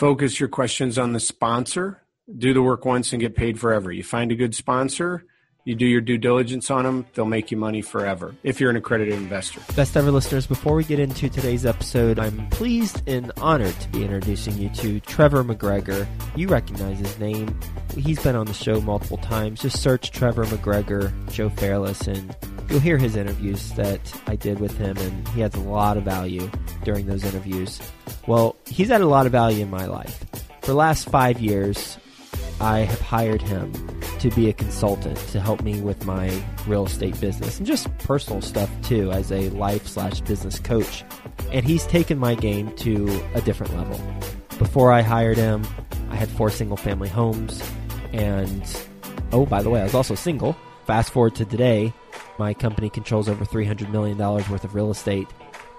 focus your questions on the sponsor. Do the work once and get paid forever. You find a good sponsor, you do your due diligence on them, they'll make you money forever if you're an accredited investor. Best ever listeners, before we get into today's episode, I'm pleased and honored to be introducing you to Trevor McGregor. You recognize his name. He's been on the show multiple times. Just search Trevor McGregor, Joe Fairless, and you'll hear his interviews that I did with him, and he has a lot of value during those interviews. Well, he's had a lot of value in my life. For the last five years, I have hired him to be a consultant to help me with my real estate business and just personal stuff too as a life slash business coach. And he's taken my game to a different level. Before I hired him, I had four single family homes. And oh, by the way, I was also single. Fast forward to today, my company controls over $300 million worth of real estate.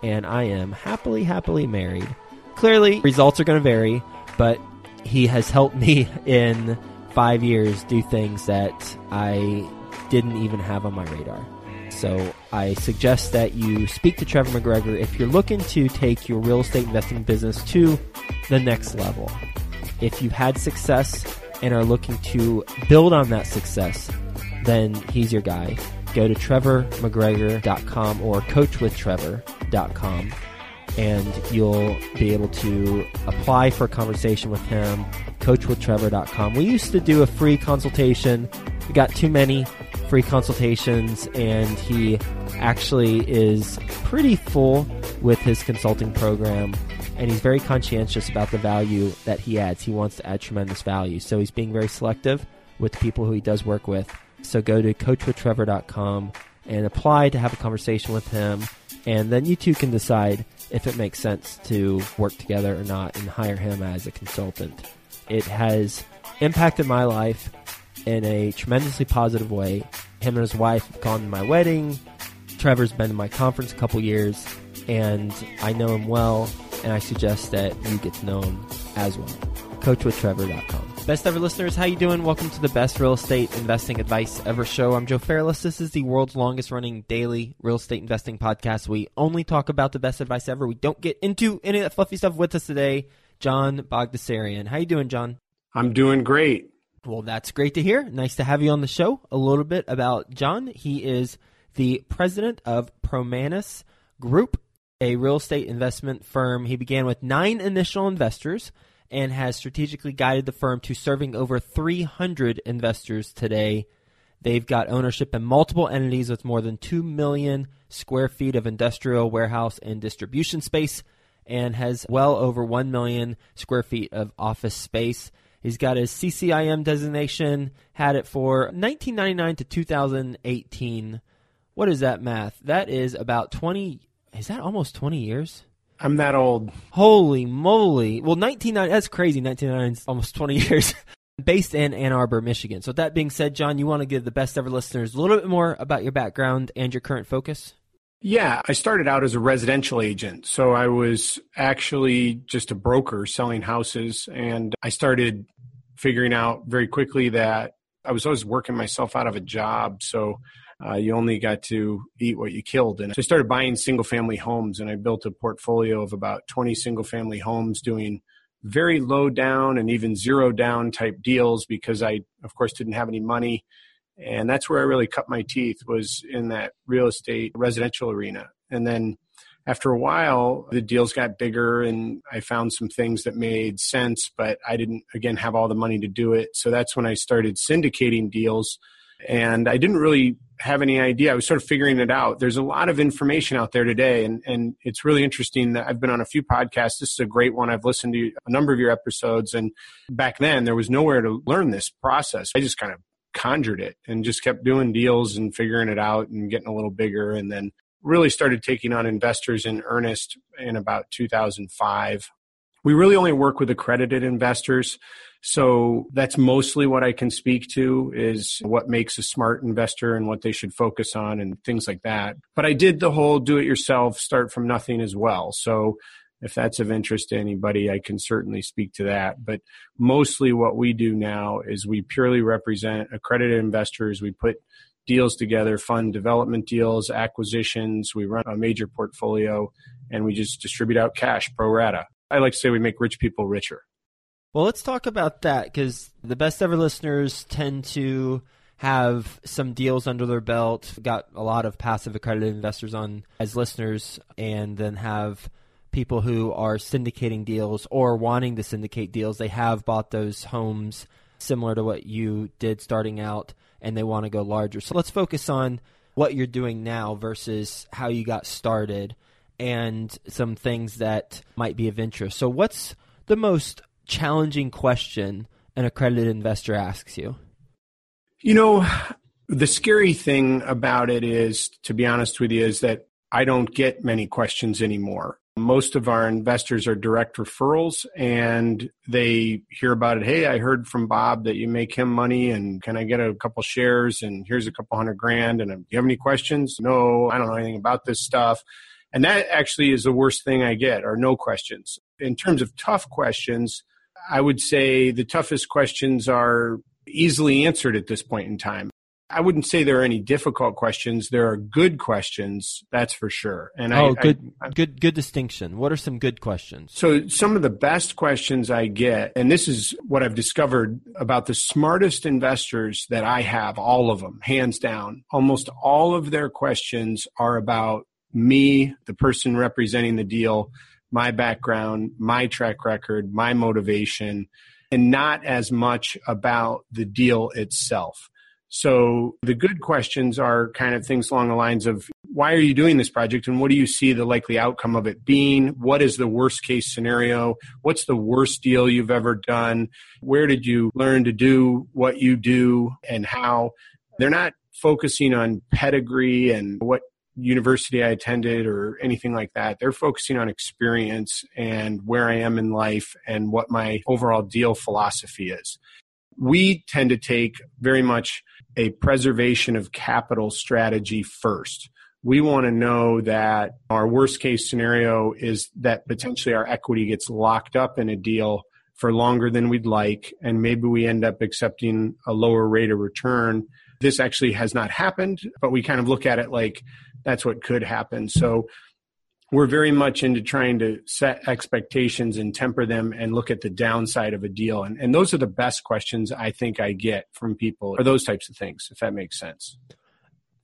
And I am happily, happily married. Clearly, results are going to vary, but he has helped me in five years do things that I didn't even have on my radar. So I suggest that you speak to Trevor McGregor if you're looking to take your real estate investing business to the next level. If you've had success and are looking to build on that success, then he's your guy. Go to trevormcgregor.com or coachwithtrevor.com and you'll be able to apply for a conversation with him. Coachwithtrevor.com. We used to do a free consultation. We got too many free consultations, and he actually is pretty full with his consulting program. And he's very conscientious about the value that he adds. He wants to add tremendous value. So he's being very selective with the people who he does work with. So go to coachwithtrevor.com and apply to have a conversation with him. And then you two can decide if it makes sense to work together or not and hire him as a consultant. It has impacted my life in a tremendously positive way. Him and his wife have gone to my wedding. Trevor's been to my conference a couple years, and I know him well, and I suggest that you get to know him as well. CoachWithTrevor.com. Best ever listeners, how you doing? Welcome to the best real estate investing advice ever show. I'm Joe Fairless. This is the world's longest running daily real estate investing podcast. We only talk about the best advice ever. We don't get into any of that fluffy stuff with us today. John Bogdasarian. How you doing, John? I'm doing great. Well, that's great to hear. Nice to have you on the show. A little bit about John. He is the president of Promanas Group, a real estate investment firm. He began with nine initial investors and has strategically guided the firm to serving over 300 investors today. They've got ownership in multiple entities with more than 2 million square feet of industrial, warehouse, and distribution space, and has well over 1 million square feet of office space. He's got his CCIM designation, had it for 1999 to 2018. What is that math? That is about 20, is that almost 20 years? I'm that old. Holy moly. Well, 1990, that's crazy. 1999 is almost 20 years. Based in Ann Arbor, Michigan. So, with that being said, John, you want to give the best ever listeners a little bit more about your background and your current focus? Yeah, I started out as a residential agent. So, I was actually just a broker selling houses. And I started figuring out very quickly that I was always working myself out of a job. So, uh, you only got to eat what you killed. And so I started buying single family homes and I built a portfolio of about 20 single family homes doing very low down and even zero down type deals because I, of course, didn't have any money. And that's where I really cut my teeth was in that real estate residential arena. And then after a while, the deals got bigger and I found some things that made sense, but I didn't, again, have all the money to do it. So that's when I started syndicating deals and I didn't really have any idea. I was sort of figuring it out. There's a lot of information out there today, and, and it's really interesting that I've been on a few podcasts. This is a great one. I've listened to a number of your episodes, and back then there was nowhere to learn this process. I just kind of conjured it and just kept doing deals and figuring it out and getting a little bigger, and then really started taking on investors in earnest in about 2005. We really only work with accredited investors. So that's mostly what I can speak to is what makes a smart investor and what they should focus on and things like that. But I did the whole do it yourself, start from nothing as well. So if that's of interest to anybody, I can certainly speak to that. But mostly what we do now is we purely represent accredited investors. We put deals together, fund development deals, acquisitions. We run a major portfolio and we just distribute out cash pro rata. I like to say we make rich people richer. Well, let's talk about that because the best ever listeners tend to have some deals under their belt, got a lot of passive accredited investors on as listeners, and then have people who are syndicating deals or wanting to syndicate deals. They have bought those homes similar to what you did starting out, and they want to go larger. So let's focus on what you're doing now versus how you got started and some things that might be of interest. So, what's the most challenging question an accredited investor asks you? You know, the scary thing about it is, to be honest with you, is that I don't get many questions anymore. Most of our investors are direct referrals and they hear about it. Hey, I heard from Bob that you make him money and can I get a couple shares and here's a couple hundred grand and um, do you have any questions? No, I don't know anything about this stuff. And that actually is the worst thing I get are no questions. In terms of tough questions, I would say the toughest questions are easily answered at this point in time. I wouldn't say there are any difficult questions. There are good questions, that's for sure. And I oh, I, good, I, good, good distinction. What are some good questions? So some of the best questions I get, and this is what I've discovered about the smartest investors that I have, all of them, hands down. Almost all of their questions are about me, the person representing the deal, my background, my track record, my motivation, and not as much about the deal itself. So the good questions are kind of things along the lines of why are you doing this project and what do you see the likely outcome of it being? What is the worst case scenario? What's the worst deal you've ever done? Where did you learn to do what you do and how? They're not focusing on pedigree and what university I attended or anything like that. They're focusing on experience and where I am in life and what my overall deal philosophy is. We tend to take very much a preservation of capital strategy first. We want to know that our worst case scenario is that potentially our equity gets locked up in a deal for longer than we'd like, and maybe we end up accepting a lower rate of return. This actually has not happened, but we kind of look at it like that's what could happen. So we're very much into trying to set expectations and temper them and look at the downside of a deal. And, and those are the best questions I think I get from people, or those types of things, if that makes sense.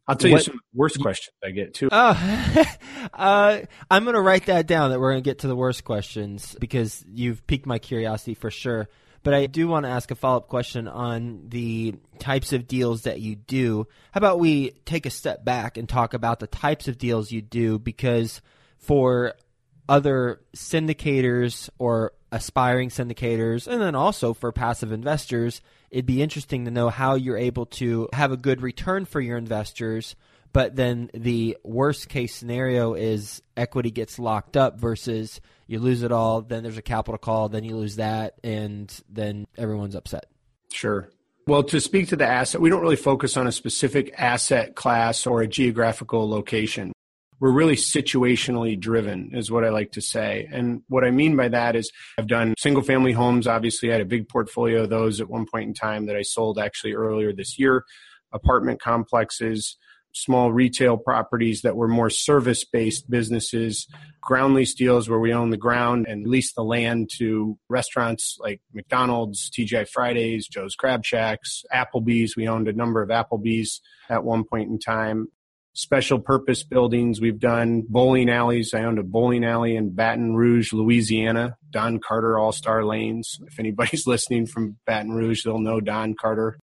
I'll tell what, you some worst questions I get too. Uh, uh, I'm going to write that down that we're going to get to the worst questions because you've piqued my curiosity for sure. But I do want to ask a follow up question on the types of deals that you do. How about we take a step back and talk about the types of deals you do? Because for other syndicators or aspiring syndicators, and then also for passive investors, it'd be interesting to know how you're able to have a good return for your investors. But then the worst case scenario is equity gets locked up versus you lose it all, then there's a capital call, then you lose that, and then everyone's upset. Sure. Well, to speak to the asset, we don't really focus on a specific asset class or a geographical location we're really situationally driven is what I like to say. And what I mean by that is I've done single family homes. Obviously, I had a big portfolio of those at one point in time that I sold actually earlier this year, apartment complexes, small retail properties that were more service based businesses, ground lease deals where we own the ground and lease the land to restaurants like McDonald's, TGI Fridays, Joe's Crab Shacks, Applebee's. We owned a number of Applebee's at one point in time special purpose buildings. We've done bowling alleys. I owned a bowling alley in Baton Rouge, Louisiana, Don Carter All Star Lanes. If anybody's listening from Baton Rouge, they'll know Don Carter.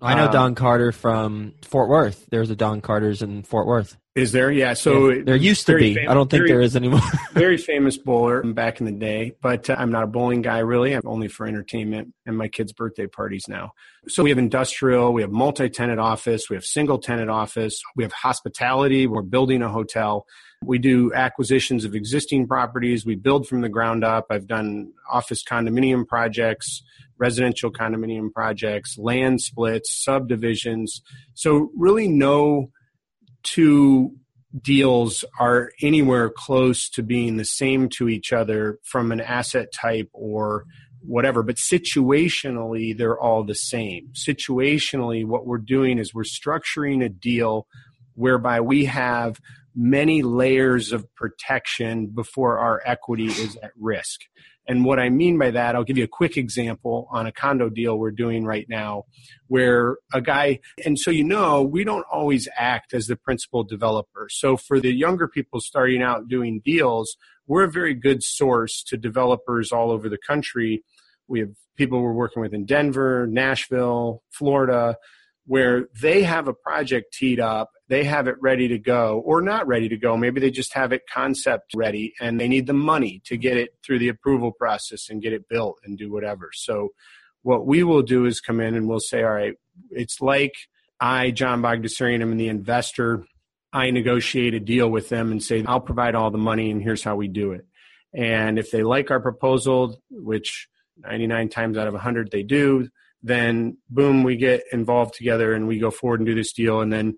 I know uh, Don Carter from Fort Worth. There's a Don Carter's in Fort Worth. Is there? Yeah. So yeah, there used to be. Famous, I don't think very, there is anymore. very famous bowler back in the day, but uh, I'm not a bowling guy really. I'm only for entertainment and my kids' birthday parties now. So we have industrial, we have multi-tenant office, we have single tenant office, we have hospitality. We're building a hotel. We do acquisitions of existing properties. We build from the ground up. I've done office condominium projects, residential condominium projects, land splits, subdivisions. So really no two deals are anywhere close to being the same to each other from an asset type or whatever, but situationally, they're all the same. Situationally, what we're doing is we're structuring a deal whereby we have many layers of protection before our equity is at risk. And what I mean by that, I'll give you a quick example on a condo deal we're doing right now where a guy, and so you know, we don't always act as the principal developer. So for the younger people starting out doing deals, we're a very good source to developers all over the country. We have people we're working with in Denver, Nashville, Florida, where they have a project teed up, they have it ready to go, or not ready to go. Maybe they just have it concept ready and they need the money to get it through the approval process and get it built and do whatever. So, what we will do is come in and we'll say, all right, it's like I, John Bogdasarian, am the investor. I negotiate a deal with them and say, I'll provide all the money and here's how we do it. And if they like our proposal, which 99 times out of 100 they do, then boom, we get involved together and we go forward and do this deal. And then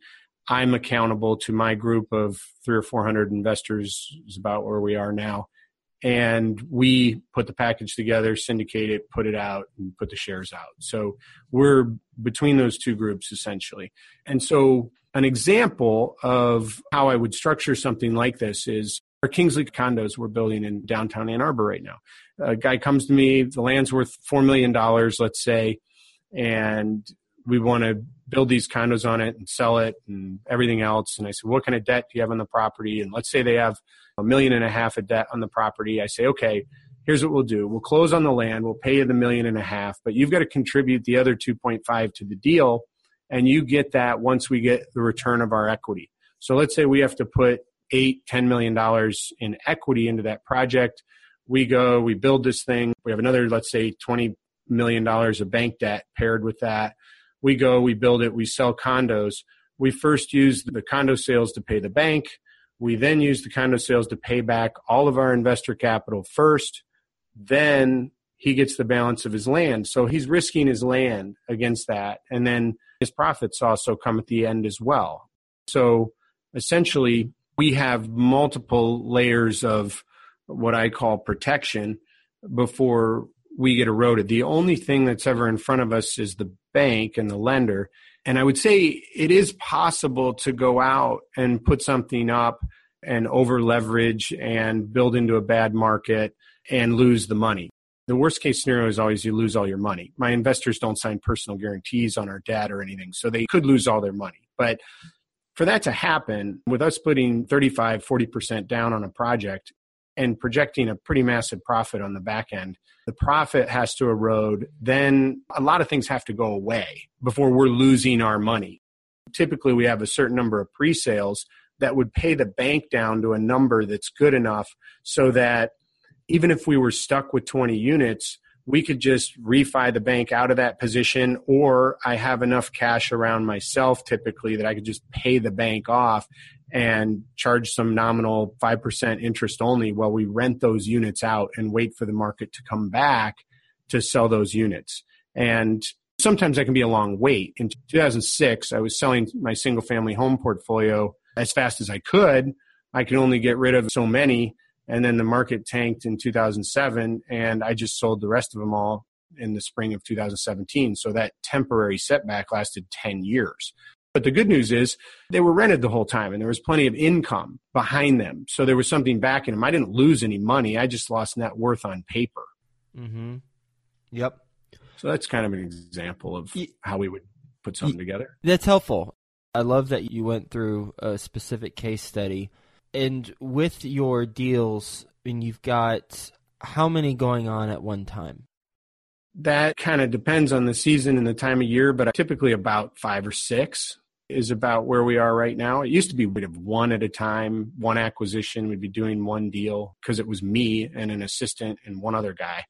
I'm accountable to my group of three or 400 investors, is about where we are now. And we put the package together, syndicate it, put it out, and put the shares out. So we're between those two groups essentially. And so an example of how I would structure something like this is our Kingsley condos we're building in downtown Ann Arbor right now. A guy comes to me, the land's worth $4 million, let's say and we want to build these condos on it and sell it and everything else. And I said, what kind of debt do you have on the property? And let's say they have a million and a half of debt on the property. I say, okay, here's what we'll do. We'll close on the land. We'll pay you the million and a half, but you've got to contribute the other 2.5 to the deal. And you get that once we get the return of our equity. So let's say we have to put eight, $10 million in equity into that project. We go, we build this thing. We have another, let's say 20 million dollars of bank debt paired with that. We go, we build it, we sell condos. We first use the condo sales to pay the bank. We then use the condo sales to pay back all of our investor capital first. Then he gets the balance of his land. So he's risking his land against that. And then his profits also come at the end as well. So essentially, we have multiple layers of what I call protection before we get eroded. The only thing that's ever in front of us is the bank and the lender. And I would say it is possible to go out and put something up and over leverage and build into a bad market and lose the money. The worst case scenario is always you lose all your money. My investors don't sign personal guarantees on our debt or anything, so they could lose all their money. But for that to happen, with us putting 35, 40% down on a project, and projecting a pretty massive profit on the back end, the profit has to erode. Then a lot of things have to go away before we're losing our money. Typically, we have a certain number of pre sales that would pay the bank down to a number that's good enough so that even if we were stuck with 20 units, we could just refi the bank out of that position, or I have enough cash around myself typically that I could just pay the bank off and charge some nominal 5% interest only while we rent those units out and wait for the market to come back to sell those units. And sometimes that can be a long wait. In 2006, I was selling my single family home portfolio as fast as I could. I could only get rid of so many. And then the market tanked in 2007, and I just sold the rest of them all in the spring of 2017. So that temporary setback lasted 10 years. But the good news is they were rented the whole time and there was plenty of income behind them. So there was something backing them. I didn't lose any money. I just lost net worth on paper. Mm-hmm. Yep. So that's kind of an example of how we would put something together. That's helpful. I love that you went through a specific case study. And with your deals, and you've got how many going on at one time? That kind of depends on the season and the time of year, but typically about five or six is about where we are right now. It used to be we'd have one at a time, one acquisition, we'd be doing one deal because it was me and an assistant and one other guy.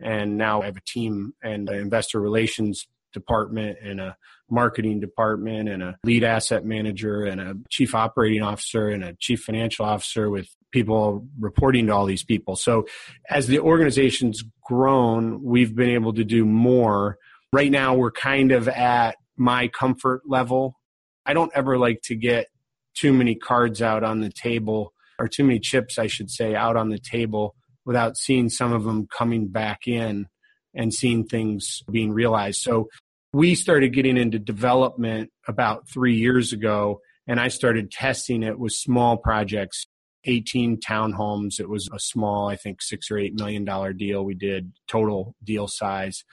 And now I have a team and an investor relations department and a marketing department and a lead asset manager and a chief operating officer and a chief financial officer with people reporting to all these people. So as the organization's grown, we've been able to do more. Right now we're kind of at my comfort level. I don't ever like to get too many cards out on the table or too many chips I should say out on the table without seeing some of them coming back in and seeing things being realized. So we started getting into development about three years ago, and I started testing it with small projects. 18 townhomes. It was a small, I think, six or eight million dollar deal we did total deal size.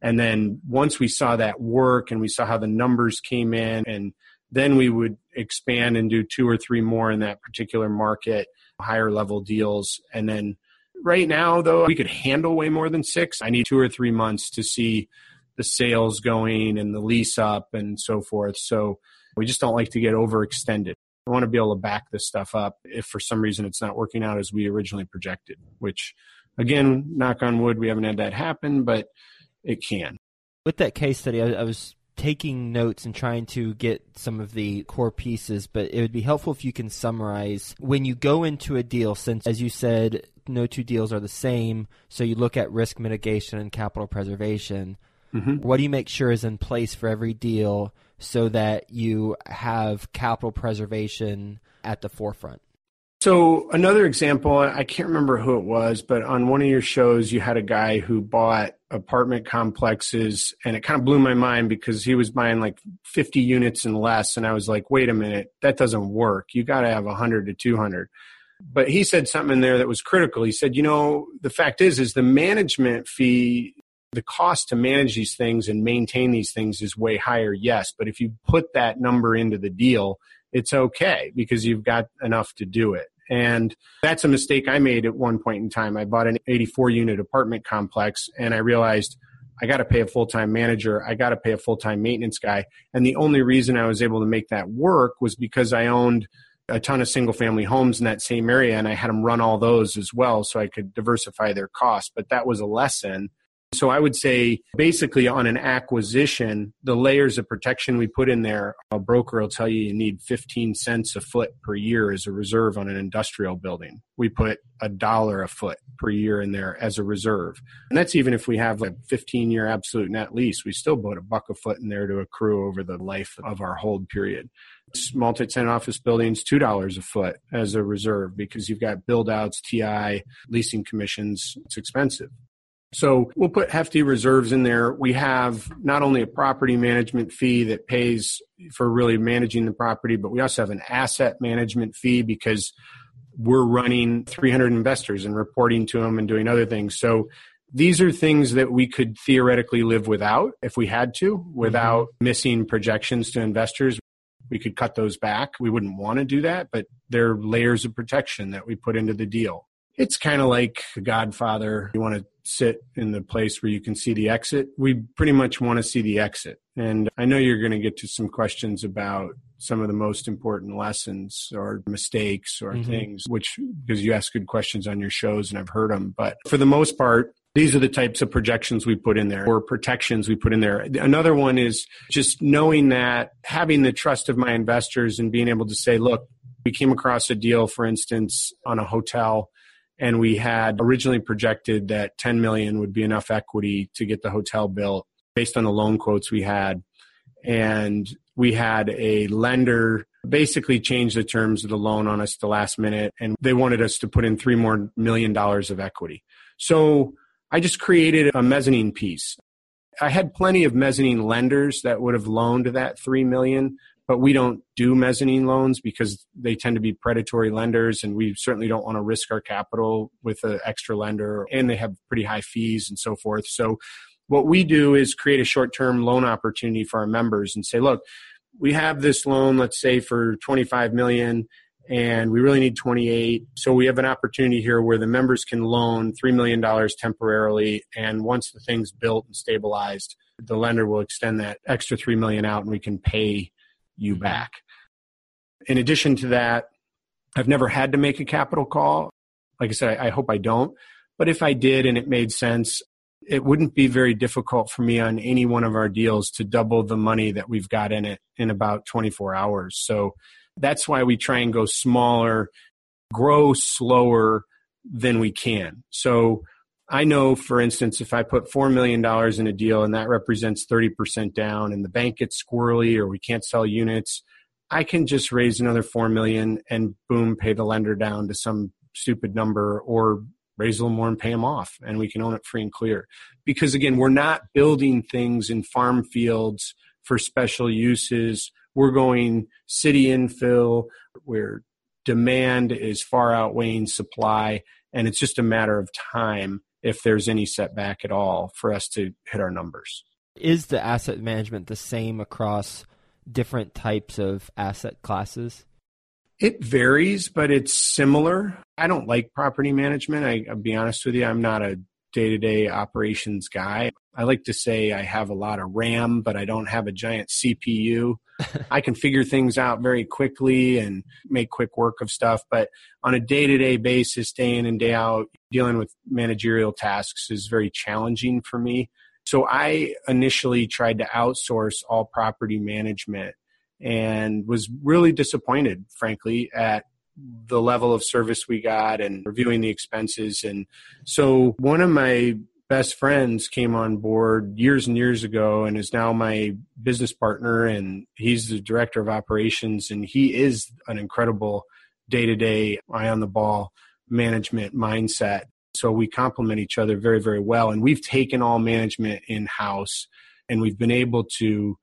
And then once we saw that work and we saw how the numbers came in, and then we would expand and do two or three more in that particular market, higher level deals. And then right now, though, we could handle way more than six. I need two or three months to see the sales going and the lease up and so forth. So we just don't like to get overextended. I want to be able to back this stuff up if for some reason it's not working out as we originally projected, which again, knock on wood, we haven't had that happen, but it can. With that case study, I, I was taking notes and trying to get some of the core pieces, but it would be helpful if you can summarize when you go into a deal, since as you said, no two deals are the same, so you look at risk mitigation and capital preservation. Mm-hmm. What do you make sure is in place for every deal so that you have capital preservation at the forefront? So another example, I can't remember who it was, but on one of your shows, you had a guy who bought apartment complexes, and it kind of blew my mind because he was buying like 50 units and less, and I was like, wait a minute, that doesn't work. You got to have 100 to 200. But he said something in there that was critical. He said, you know, the fact is, is the management fee the cost to manage these things and maintain these things is way higher, yes. But if you put that number into the deal, it's okay because you've got enough to do it. And that's a mistake I made at one point in time. I bought an 84 unit apartment complex and I realized I got to pay a full time manager. I got to pay a full time maintenance guy. And the only reason I was able to make that work was because I owned a ton of single family homes in that same area and I had them run all those as well so I could diversify their costs. But that was a lesson so I would say basically on an acquisition, the layers of protection we put in there, a broker will tell you you need 15 cents a foot per year as a reserve on an industrial building. We put a dollar a foot per year in there as a reserve. And that's even if we have a 15 year absolute net lease, we still put a buck a foot in there to accrue over the life of our hold period. Multi-tenant office buildings, $2 a foot as a reserve because you've got build outs, TI, leasing commissions. It's expensive. So we'll put hefty reserves in there. We have not only a property management fee that pays for really managing the property, but we also have an asset management fee because we're running 300 investors and reporting to them and doing other things. So these are things that we could theoretically live without if we had to, without mm-hmm. missing projections to investors. We could cut those back. We wouldn't want to do that, but they're layers of protection that we put into the deal. It's kind of like Godfather. You want to sit in the place where you can see the exit. We pretty much want to see the exit. And I know you're going to get to some questions about some of the most important lessons or mistakes or mm-hmm. things, which because you ask good questions on your shows and I've heard them. But for the most part, these are the types of projections we put in there or protections we put in there. Another one is just knowing that having the trust of my investors and being able to say, look, we came across a deal, for instance, on a hotel and we had originally projected that 10 million would be enough equity to get the hotel built based on the loan quotes we had. And we had a lender basically change the terms of the loan on us the last minute and they wanted us to put in 3 more million dollars of equity. So i just created a mezzanine piece. I had plenty of mezzanine lenders that would have loaned that 3 million but we don't do mezzanine loans because they tend to be predatory lenders and we certainly don't want to risk our capital with an extra lender and they have pretty high fees and so forth. So what we do is create a short-term loan opportunity for our members and say look we have this loan let's say for 25 million and we really need 28 so we have an opportunity here where the members can loan $3 million temporarily and once the thing's built and stabilized the lender will extend that extra 3 million out and we can pay you mm-hmm. back. In addition to that, I've never had to make a capital call. Like I said, I, I hope I don't. But if I did and it made sense, it wouldn't be very difficult for me on any one of our deals to double the money that we've got in it in about 24 hours. So that's why we try and go smaller, grow slower than we can. So I know, for instance, if I put $4 million in a deal and that represents 30% down and the bank gets squirrely or we can't sell units, I can just raise another 4 million and boom, pay the lender down to some stupid number or raise a little more and pay them off and we can own it free and clear. Because again, we're not building things in farm fields for special uses. We're going city infill. We're demand is far outweighing supply, and it's just a matter of time if there's any setback at all for us to hit our numbers. Is the asset management the same across different types of asset classes? It varies, but it's similar. I don't like property management. I, will be honest with you. I'm not a day to day operations guy. I like to say I have a lot of RAM, but I don't have a giant CPU. I can figure things out very quickly and make quick work of stuff. But on a day to day basis, day in and day out, dealing with managerial tasks is very challenging for me. So I initially tried to outsource all property management and was really disappointed, frankly, at the level of service we got and reviewing the expenses. And so one of my best friends came on board years and years ago and is now my business partner and he's the director of operations and he is an incredible day-to-day eye on the ball management mindset so we complement each other very very well and we've taken all management in house and we've been able to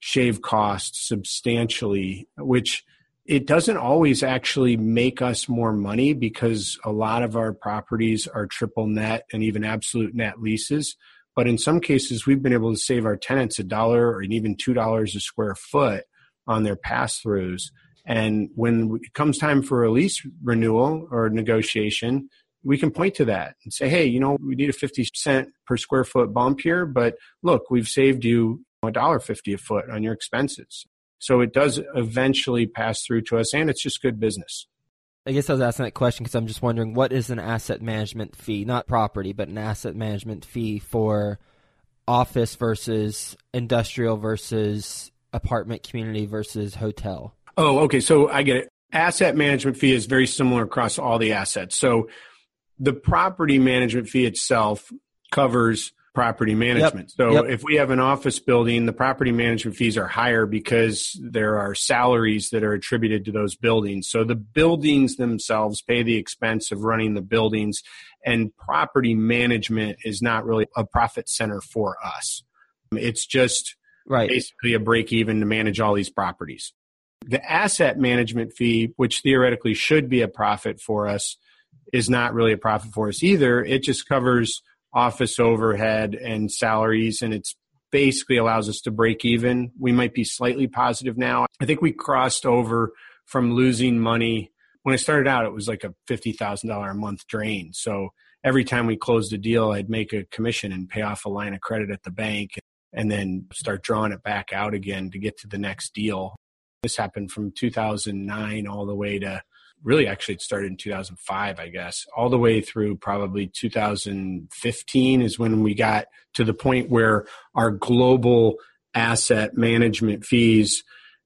shave costs substantially, which it doesn't always actually make us more money because a lot of our properties are triple net and even absolute net leases. But in some cases, we've been able to save our tenants a dollar or even two dollars a square foot on their pass throughs. And when it comes time for a lease renewal or negotiation, we can point to that and say, hey, you know, we need a 50 cent per square foot bump here, but look, we've saved you a dollar fifty a foot on your expenses. So it does eventually pass through to us, and it's just good business. I guess I was asking that question because I'm just wondering what is an asset management fee, not property, but an asset management fee for office versus industrial versus apartment community versus hotel. Oh, okay. So I get it. Asset management fee is very similar across all the assets. So the property management fee itself covers property management. Yep. So yep. if we have an office building, the property management fees are higher because there are salaries that are attributed to those buildings. So the buildings themselves pay the expense of running the buildings and property management is not really a profit center for us. It's just right. basically a break even to manage all these properties. The asset management fee, which theoretically should be a profit for us, is not really a profit for us either. It just covers office overhead and salaries, and it's basically allows us to break even. We might be slightly positive now. I think we crossed over from losing money. When I started out, it was like a $50,000 a month drain. So every time we closed a deal, I'd make a commission and pay off a line of credit at the bank and then start drawing it back out again to get to the next deal. This happened from 2009 all the way to really actually it started in 2005 i guess all the way through probably 2015 is when we got to the point where our global asset management fees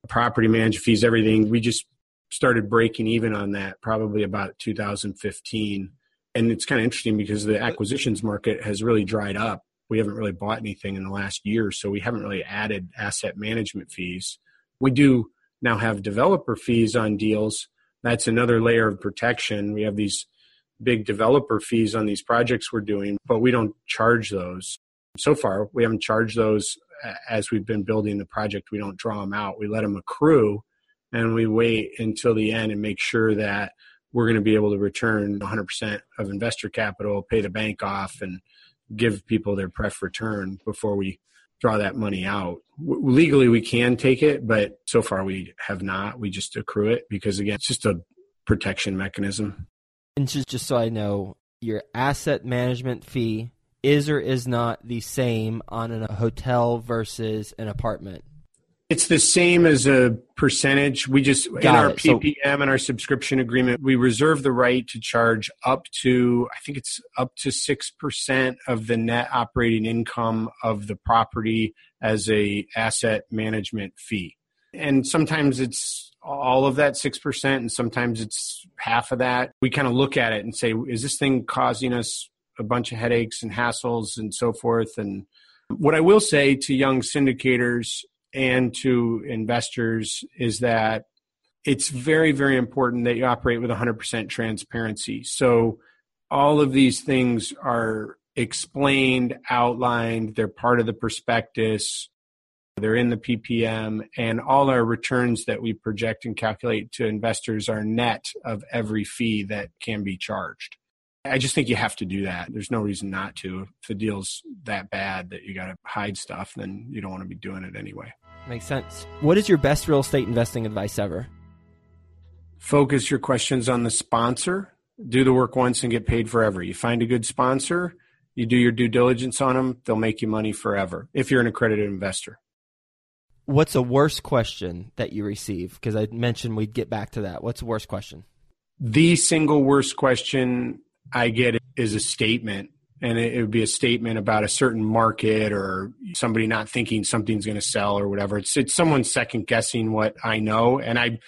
property management fees everything we just started breaking even on that probably about 2015 and it's kind of interesting because the acquisitions market has really dried up. We haven't really bought anything in the last year so we haven't really added asset management fees. We do now have developer fees on deals that's another layer of protection. We have these big developer fees on these projects we're doing, but we don't charge those. So far, we haven't charged those as we've been building the project. We don't draw them out. We let them accrue and we wait until the end and make sure that we're going to be able to return 100% of investor capital, pay the bank off, and give people their pref return before we draw that money out. W- legally, we can take it, but so far we have not. We just accrue it because, again, it's just a protection mechanism. And just, just so I know, your asset management fee is or is not the same on a hotel versus an apartment? It's the same as a percentage. We just Got in our it. PPM so, and our subscription agreement, we reserve the right to charge up to I think it's up to six percent of the net operating income of the property as a asset management fee. And sometimes it's all of that 6% and sometimes it's half of that. We kind of look at it and say, is this thing causing us a bunch of headaches and hassles and so forth? And what I will say to young syndicators and to investors is that it's very, very important that you operate with 100% transparency. So all of these things are explained, outlined, they're part of the prospectus. They're in the PPM, and all our returns that we project and calculate to investors are net of every fee that can be charged. I just think you have to do that. There's no reason not to. If the deal's that bad that you got to hide stuff, then you don't want to be doing it anyway. Makes sense. What is your best real estate investing advice ever? Focus your questions on the sponsor. Do the work once and get paid forever. You find a good sponsor, you do your due diligence on them, they'll make you money forever if you're an accredited investor. What's a worst question that you receive? Because I mentioned we'd get back to that. What's the worst question? The single worst question I get is a statement, and it, would be a statement about a certain market or somebody not thinking something's going to sell or whatever. It's it's someone second guessing what I know, and I'm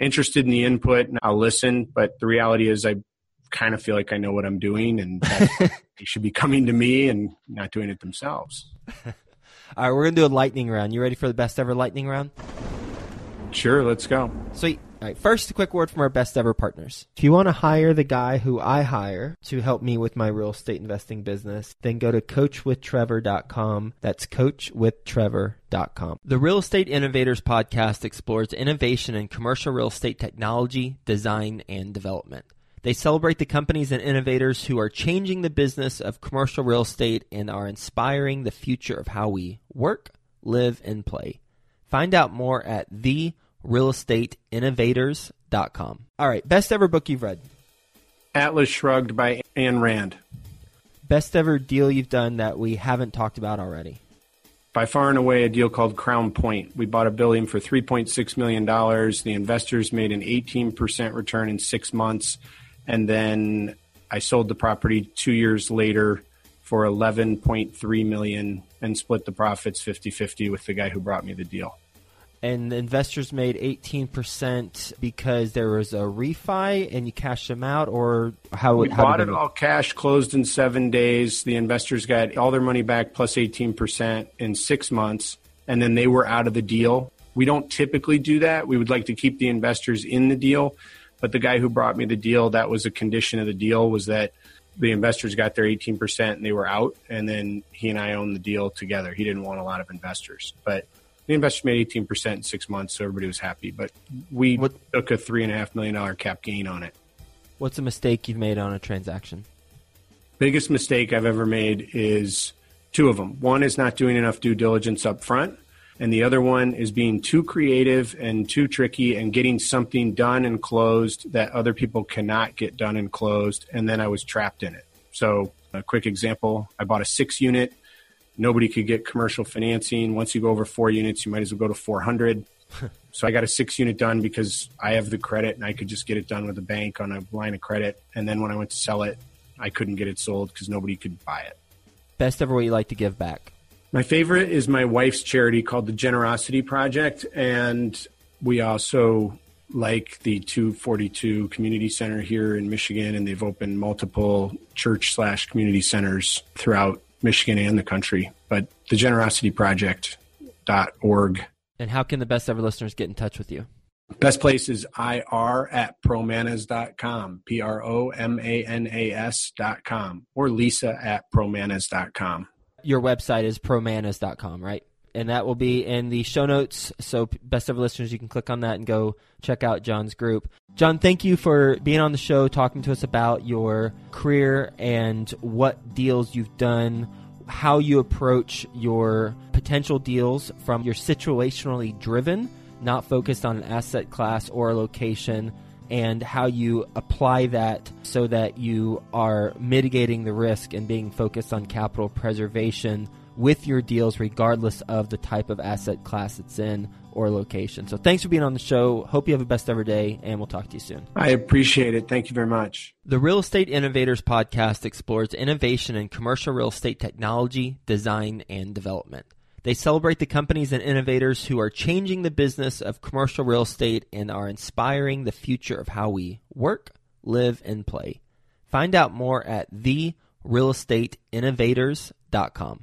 interested in the input and I'll listen. But the reality is, I kind of feel like I know what I'm doing, and they should be coming to me and not doing it themselves. All right, we're gonna do a lightning round. You ready for the best ever lightning round? Sure, let's go. Sweet. All right, first, a quick word from our best ever partners. If you want to hire the guy who I hire to help me with my real estate investing business, then go to coachwithtrevor.com. That's coachwithtrevor.com. The Real Estate Innovators podcast explores innovation in commercial real estate technology, design, and development. They celebrate the companies and innovators who are changing the business of commercial real estate and are inspiring the future of how we work, live, and play. Find out more at therealestateinnovators.com. All right, best ever book you've read? Atlas Shrugged by Ayn Rand. Best ever deal you've done that we haven't talked about already? By far and away, a deal called Crown Point. We bought a building for $3.6 million. The investors made an 18% return in six months and then I sold the property two years later for 11.3 million and split the profits 50-50 with the guy who brought me the deal. And the investors made 18% because there was a refi and you cashed them out, or how? We how bought it all cash, closed in seven days. The investors got all their money back plus 18% in six months, and then they were out of the deal. We don't typically do that. We would like to keep the investors in the deal but the guy who brought me the deal, that was a condition of the deal, was that the investors got their 18% and they were out. And then he and I owned the deal together. He didn't want a lot of investors, but the investors made 18% in six months. So everybody was happy. But we what, took a $3.5 million cap gain on it. What's a mistake you've made on a transaction? Biggest mistake I've ever made is two of them. One is not doing enough due diligence up front and the other one is being too creative and too tricky and getting something done and closed that other people cannot get done and closed and then i was trapped in it so a quick example i bought a six unit nobody could get commercial financing. Once you go over four units you might as well go to 400 so i got a six unit done because i have the credit and i could just get it done with a bank on a line of credit. And then when i went to sell it i couldn't get it sold because nobody could buy it. Best ever way you like to give back? My favorite is my wife's charity called the Generosity Project. And we also like the 242 Community Center here in Michigan, and they've opened multiple church slash community centers throughout Michigan and the country. But the Generosity Project.org. And how can the best ever listeners get in touch with you? Best place is ir at promanas.com, P R O M A N A S.com, or lisa at promanas.com your website is promanas.com, right? And that will be in the show notes. So, best ever listeners, you can click on that and go check out John's group. John, thank you for being on the show, talking to us about your career and what deals you've done, how you approach your potential deals from your situationally driven, not focused on an asset class or a location and how you apply that so that you are mitigating the risk and being focused on capital preservation with your deals, regardless of the type of asset class it's in or location. So thanks for being on the show. Hope you have a best ever day, and we'll talk to you soon. I appreciate it. Thank you very much. The Real Estate Innovators Podcast explores innovation in commercial real estate technology, design, and development. They celebrate the companies and innovators who are changing the business of commercial real estate and are inspiring the future of how we work, live, and play. Find out more at therealestateinnovators.com.